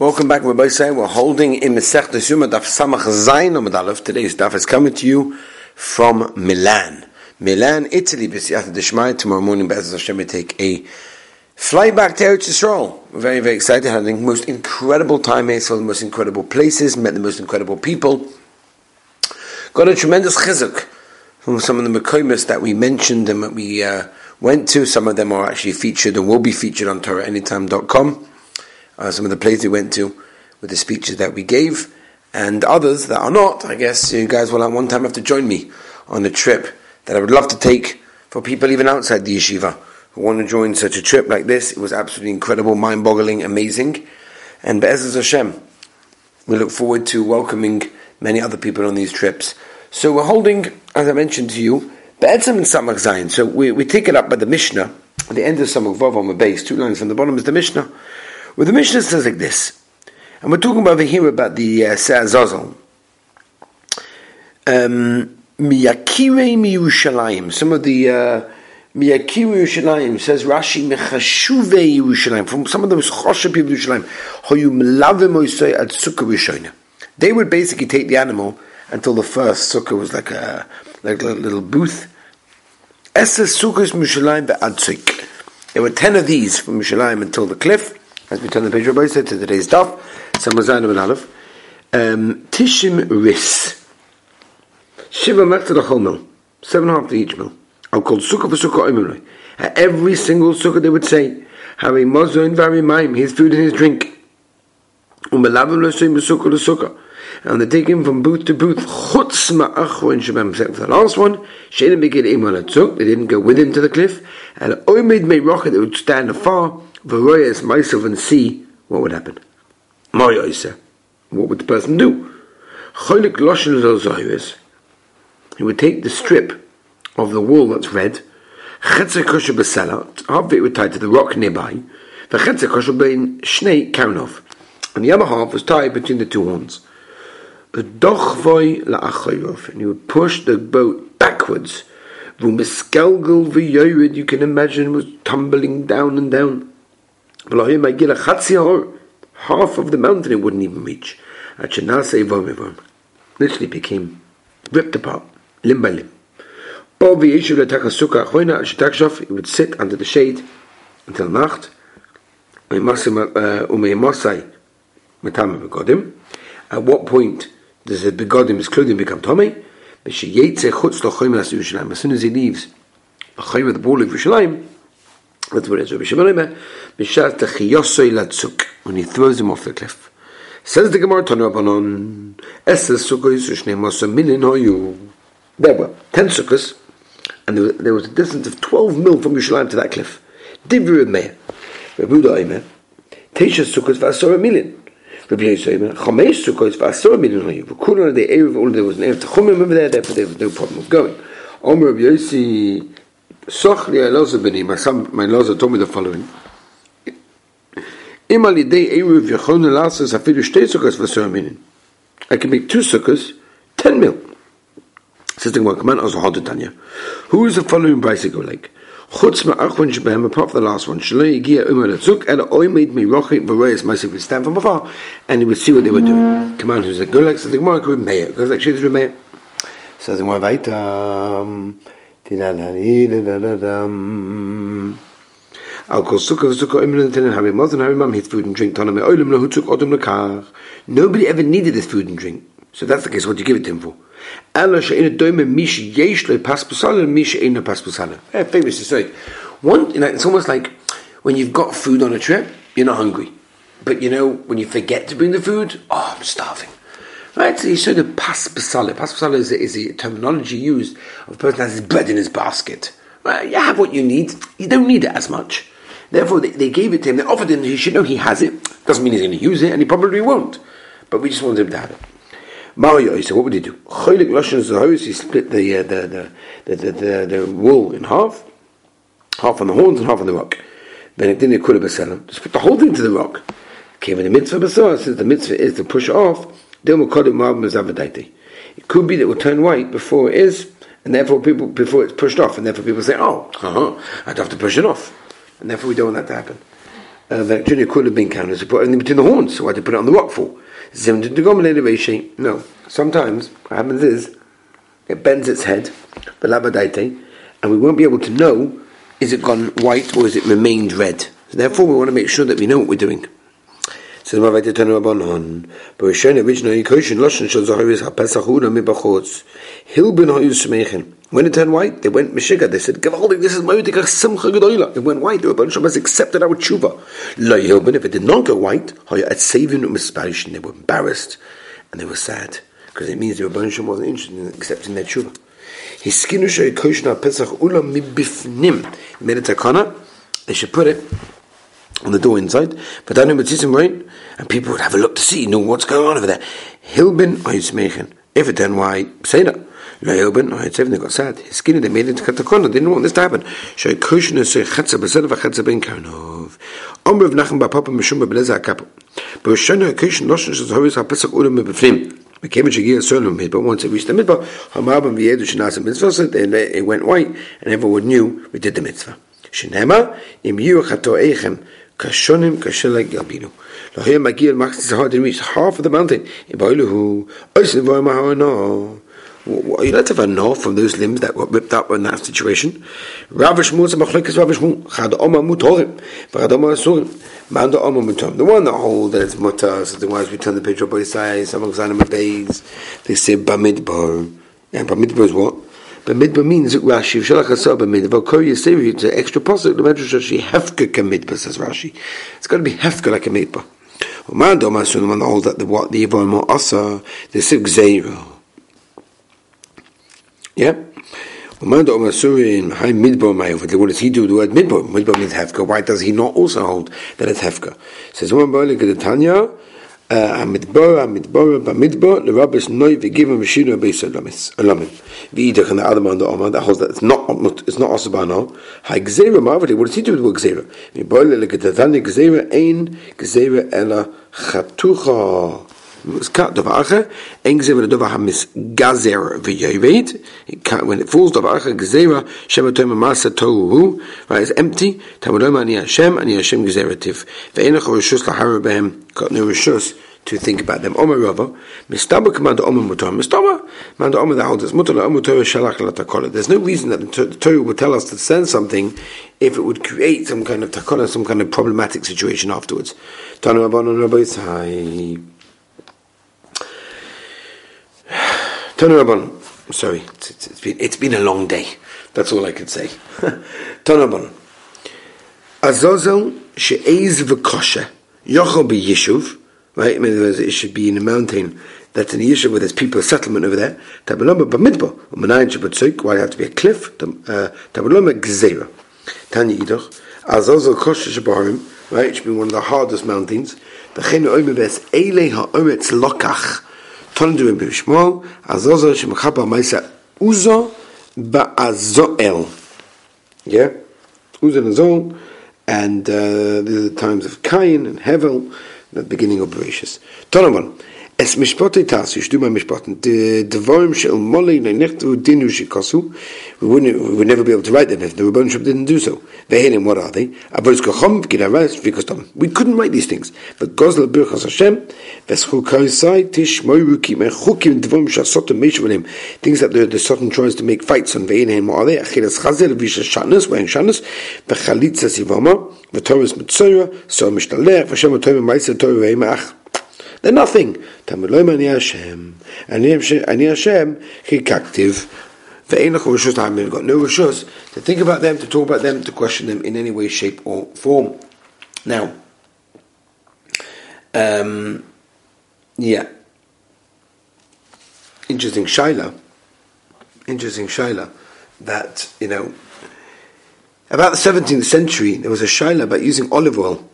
Welcome back, Rabbi Say. We're holding in Mesech Desuma Daf Samach Zayin Amud Aleph. Today's Daf is coming to you from Milan. Milan, Italy, B'siyat Deshmai. Tomorrow morning, Be'ez Hashem, we take a flight back to Eretz Yisrael. Very, very excited. Had the most incredible time here, saw the most incredible places, met the most incredible people. Got a tremendous chizuk from some of the Mekoimus that we mentioned and that we uh, went to. Some of them are actually featured and will be featured on TorahAnytime.com uh, some of the places we went to with the speeches that we gave, and others that are not. I guess you guys will at one time have to join me on a trip that I would love to take for people even outside the yeshiva who want to join such a trip like this. It was absolutely incredible, mind-boggling, amazing, and Be'ezus Hashem, we look forward to welcoming many other people on these trips. So we're holding, as I mentioned to you, Be'etzim and Samach Zayin. So we, we take it up by the Mishnah, at the end of Samach Vav on the base, two lines from the bottom is the Mishnah. Well, the Mishnah says like this, and we're talking about here about the uh, Se'azazel. Um, Miyakire Miyushalayim. Some of the uh, Miyakire Yerushalayim says Rashi Mechashuve Yerushalayim. From some of those Choshe people Yerushalayim, Ad Sukkah. They would basically take the animal until the first sukkah was like a like a little booth. Esa Sukkahs Mishalayim Be'ad There were ten of these from Mishalayim until the cliff. As we turn the page, Rabbi said to today's daf, Samazayin and Aleph, um, Tishim Ris, Shiva Mekta Chol seven and a half to each mil. I'll call Sukkah for Sukkah Oimimloi. At every single Sukkah they would say, have a Mozo Vari Maim, his food and his drink. Umelavim Lo Soim Sukkah to Sukkah. And they take him from booth to booth. Chutz Shabam except for the last one. Shadem Begid Iman they didn't go with him to the cliff. And Oimid Meirocha, they would stand afar. Varoyas myself and see what would happen. Moyoisa. What would the person do? Cholik loshin zozoyres. He would take the strip of the wool that's red, chetzer kosher besela, half of it would tie to the rock nearby, the chetzer kosher bein shnei kaunov, and the other half was tied between the two horns. Dochvoy la'achayov, and he would push the boat backwards. You can imagine was tumbling down and down half of the mountain it wouldn't even reach. Literally became ripped apart, limb by limb. He would sit under the shade until night. Uh, At what point does the begodim, his clothing become tummy? As soon as he leaves the ball of Yerushalayim, that's what it is. When he throws him off the cliff. Says the Gemara, Tanu Sukkos Mosa Milin Hoyu. There were ten sukkahs, and there was, there was a distance of 12 mil from Yerushalayim to that cliff. Divri Meir, Rabbi Uda Omer, Teisha sukkahs v'asora milin. Rabbi Yosef milin hoyu. The Erev, all there was an Erev Techumim over there, therefore there was no problem of going. Sochli Eloza Beni, my son, my Eloza told me the following. Im al yidei Eruv Yechon Elasas Afidu Shtei Sukkos V'Sor Minin. I can make two sukkahs, ten mil. Says the Gemara, on, also Tanya. Who is the following bicycle like? Chutz ma'achon shebehem, apart from the last one, shaloi yigia umar letzuk, ela oi made me rochi v'royes myself would stand from afar, and he would see what they were doing. Come on, who's a good like? Says the Gemara, could be mayor, because like she is mayor. Says the Gemara, Nobody ever needed this food and drink. So that's the case. What do you give it to him for? Pusala. Very eh, famous to say. One, you know, it's almost like when you've got food on a trip, you're not hungry. But you know, when you forget to bring the food, oh, I'm starving. Right, so you show the pas basala. Pas basala is, is the terminology used of a person that has his bread in his basket. Right, you have what you need. You don't need it as much. Therefore, they, they gave it to him. They offered him. He should know he has it. Doesn't mean he's going to use it, and he probably won't. But we just want him to have it. Mario, so what would he do? He split the, uh, the, the, the, the, the, wool in half, half on the horns and half on the rock. Then it didn't Just put the whole thing to the rock. Came in the mitzvah, since the mitzvah is to push off, it could be that it will turn white before it is, and therefore people before it's pushed off, and therefore people say, "Oh, uh-huh, I'd have to push it off," and therefore we don't want that to happen. uh, that Junior could have been counted to put it between the horns. So why did put it on the rock for? No. Sometimes what happens is it bends its head, the labadaite, and we won't be able to know is it gone white or is it remained red. So therefore, we want to make sure that we know what we're doing. So the Mavai Tenu Abanon, but we show originally Koshin Loshen Shal Zaharis HaPesach Huna Mibachotz Hilbin Hoyu Smeichen. When it turned white, they went Meshiga. They said, Gavaldi, this is Ma'udik Simcha Gedoyla. It went white. The Rabban Shabbos accepted our tshuva. Lo Hilbin, if it did not go white, Hoya at Savin Umisparish, they were embarrassed and they were sad because it means the Rabban Shabbos wasn't interested in accepting their tshuva. His skin Koshin HaPesach Ulam Mibifnim. Made a takana. They should put it on the door inside. But I know Baptism right, and people would have a look to see, know what's going on over there. Hilbin Oismechen. If it then why say that. Hilbin Oismechen, they got sad. His skin they made it to Katakona, they didn't want this to happen. Shoy Kushna say Chetza Besed of Chetza Ben Karnov. Omer of Nachem Bapapa Mishum Beleza Akapo. But Shana Kushn Loshen Shaz Horis HaPesach Ulam Beflim. Became a Shagia Solim Midbar. Once it reached the Midbar, Hamabam Viedu Shanasim Mitzvah, then it went white, and everyone knew we did the mitzvah. Shenema, Im Yu Chatoechem, Kashonim Kashelek Yabinu. Lahir Magir Max is hard to reach half of the mountain. In Bailuhu, Oisin Voimahano. You let have a no from those limbs that got ripped up in that situation. Ravish Musa Machlekes Ravish Mu, Chad Oma Mutorim, Chad Oma Asurim, Manda Oma Mutorim. The one that hold that it's mutter, so the ones we turn the picture up by of them days, they say Bamidbar. And Bamidbar is what? Bamidbar means Rashi, Shalach Asar Bamidbar, Kor Yiseri, it's an extra positive, the Medrash Rashi, Hefka Kamidbar, says Rashi. It's got to be Hefka like a Midbar. Oma Asurim, the one that the what, the Yivam Asa, the Sib Zero. Yeah. What does he do the word midbar? Midbar means hefka. Why does he not also hold that it's hefka? Says one boy like the Tanya. המדבר, המדבר, במדבר, לרבש נוי וגיבה משינו בייס עולמים. ואידך, and the other man, the Oman, that holds that it's not, it's not also bano. הגזירה, marvelly, what does he do with גזירה? מבוא לגדתני גזירה, אין גזירה אלא חתוכה. Davar. When it falls right? It's empty. Tamadom ani rishus to think about them. Omer Rava, Mistaba Omer Mutar. Mistaba, Omer that holds. Mutar Omer Torah Shalach Latakola. There's no reason that the Torah would tell us to send something if it would create some kind of takola, some kind of problematic situation afterwards. Tanu Rabbi. Tanurabon, sorry, it's, it's, it's, been, it's been a long day. That's all I can say. Tanurabon. Azazel she'ez v'kosha yochel b'yishuv, right? In other words, it should be in a mountain that's in a yishuv where there's people, settlement over there. Tabaloma b'midbo, u'manayin shabbatzuk, why it have to be a cliff? Uh, Tabaloma gzeira. Tanya idoch. Azazel kosha shabarim, right? It should be one of the hardest mountains. V'chein oimer ves eile ha'ometz lokach. Toldu Bishmol, Azozo Shemachapa Maisa Uzo Ba'azoel. Yeah? Uzo and Azol, and uh, these are the times of Cain and Hevel, the beginning of Bereshis. Tonavan. Es mishpotei tasu, you do my mishpotim. The devorim shel molei nechtu dinu shikosu. We wouldn't, we would never be able to write them if the Shem didn't do so. Vehenim, what are they? Avos kochom, v'gidaras, v'kostom. We couldn't write these things. But gozla birchas Hashem, v'schu kaisai, tish moiruki, mechukim, devorim shasotim, meishvalim. Things that the, the Satan tries to make fights on. Vehenim, what are they? Achilas chazel, v'isha shatnas, wearing shatnas, v'chalitza sivama, v'toras mitzora, so mishtalech, v'shem v'torim ma'isa, torah ve'imach. They're nothing. Tamiloim ani Hashem. Ani Hashem, chikaktiv. Ve'enach rishus We've got no rishus to think about them, to talk about them, to question them in any way, shape, or form. Now, um, yeah. Interesting Shaila. Interesting Shaila. That, you know, about the 17th century, there was a Shaila about using olive oil.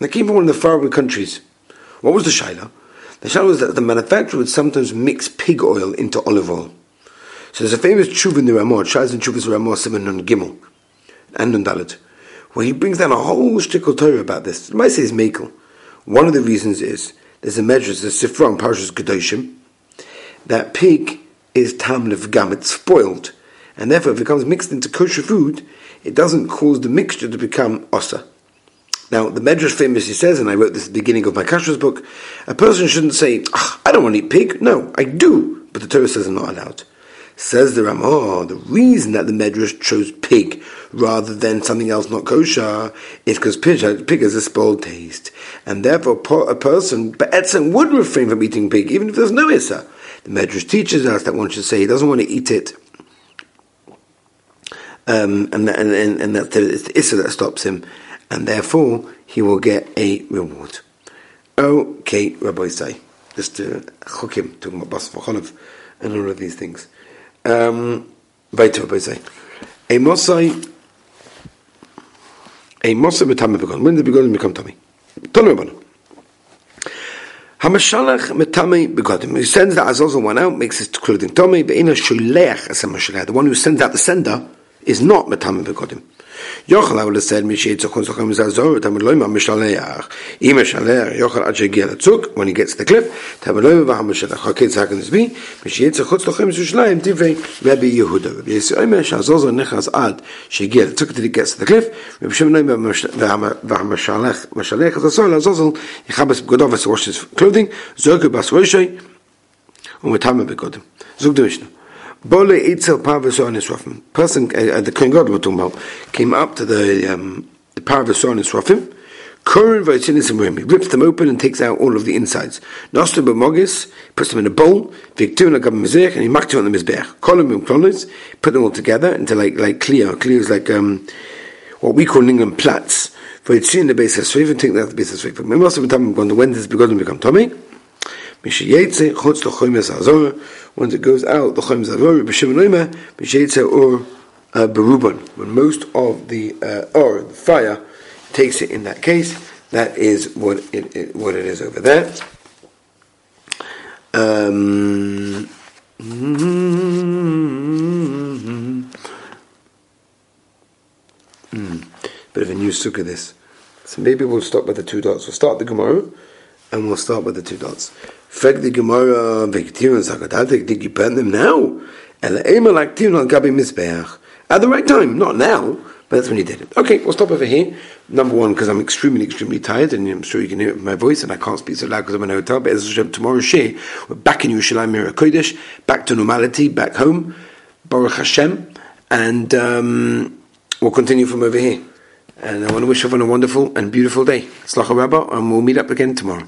They came from one of the faraway countries. What was the shaila? The shaila was that the manufacturer would sometimes mix pig oil into olive oil. So there's a famous tshuva in the Ramah, Shaz and Chuvas Ramah Simon on Gimel and on Dalit, where he brings down a whole shtickle Torah about this. It might say is Makel. One of the reasons is there's a measure, the Sifra on Parashas Kedoshim, that pig is tam gam, it's spoiled, and therefore if it becomes mixed into kosher food, it doesn't cause the mixture to become osa. Now, the Medrash famously says, and I wrote this at the beginning of my Kashrus book, a person shouldn't say, I don't want to eat pig. No, I do. But the Torah says I'm not allowed. Says the Ramah, the reason that the Medrash chose pig rather than something else not kosher is because pig, pig has a spoiled taste. And therefore, a person, Be'etzem, would refrain from eating pig, even if there's no Issa. The Medrash teaches us that one should say he doesn't want to eat it. Um, and, and, and, and that's the Issa that stops him and therefore he will get a reward. Okay, Rabbi say, just to hook chukim, talking about Bas V'cholav and all of these things. Um, Rabbi say, a Mosai, a Mosai betame begon. When did begon become tummy? Tanu Rabbanim. Hamashalach metame begodim. He sends the Azazel one out, makes his clothing tummy, but in a shulech as a The one who sends out the sender is not Matamim Bekodim. Yochel, I would have said, Mishietzochon Zochem Zazor, Tamil Loima, Mishaleach. Im Mishaleach, Yochel Achegia atzuk. when he gets to the cliff, Tamil Loima, Vaham Mishaleach. Okay, so how can this be? Mishietzochon Zochem Zushleim, Tivei, Rabbi Yehuda. Rabbi Yisi Oime, Nechaz Ad, Shegiel atzuk till he gets to the cliff, Rabbi Shem Loima, Vaham Mishaleach, Mishaleach, Zazor, Lazozo, Yechabas Godov, Vaswash his clothing, Zogu Baswashai, und mit Tamme begotten. Sogt der Mishnah. Bole Eitzel Parvasor Nisrafim. Person, uh, the Kohen God we're talking about, came up to the um, the Parvasor Nisrafim. Koren Vaitzinis and He rips them open and takes out all of the insides. Nostra B'mogis, puts them in a bowl, Victuna Gab Mizrech, and he maked on the Mizbech. Kolum and Klonis, put them all together into like, like clear. Clear is like, um, what we call in England plats. Vaitzin the base of Swift, and take that the base of Swift. But most of the time, when the Wednesdays begun to become Tommy, Mishiyetze, Chutz once it goes out, the Choymes Azor, B'Shem Noima, Mishiyetze or uh. When most of the, uh, or the fire takes it in that case, that is what it, it what it is over there. Um, mm-hmm. mm, bit of a new sukkah this. So maybe we'll stop with the two dots. We'll start the Gemara and we'll start with the two dots. Frag the Gemara, Vektivim, Zagadat, did you burn them now? The Emer like Tivim Gabi Mizbeach. At the right time, not now, but that's when he did it. Okay, we'll stop over here. Number one, because I'm extremely, extremely tired, and I'm sure you can hear my voice, and I can't speak so loud because I'm in a hotel. But as tomorrow, Shea, we're back in Yerushalayim, Mira Kodesh, back to normality, back home, Baruch Hashem, and um, we'll continue from over here. And I want to wish everyone a wonderful and beautiful day. Slach and we'll meet up again tomorrow.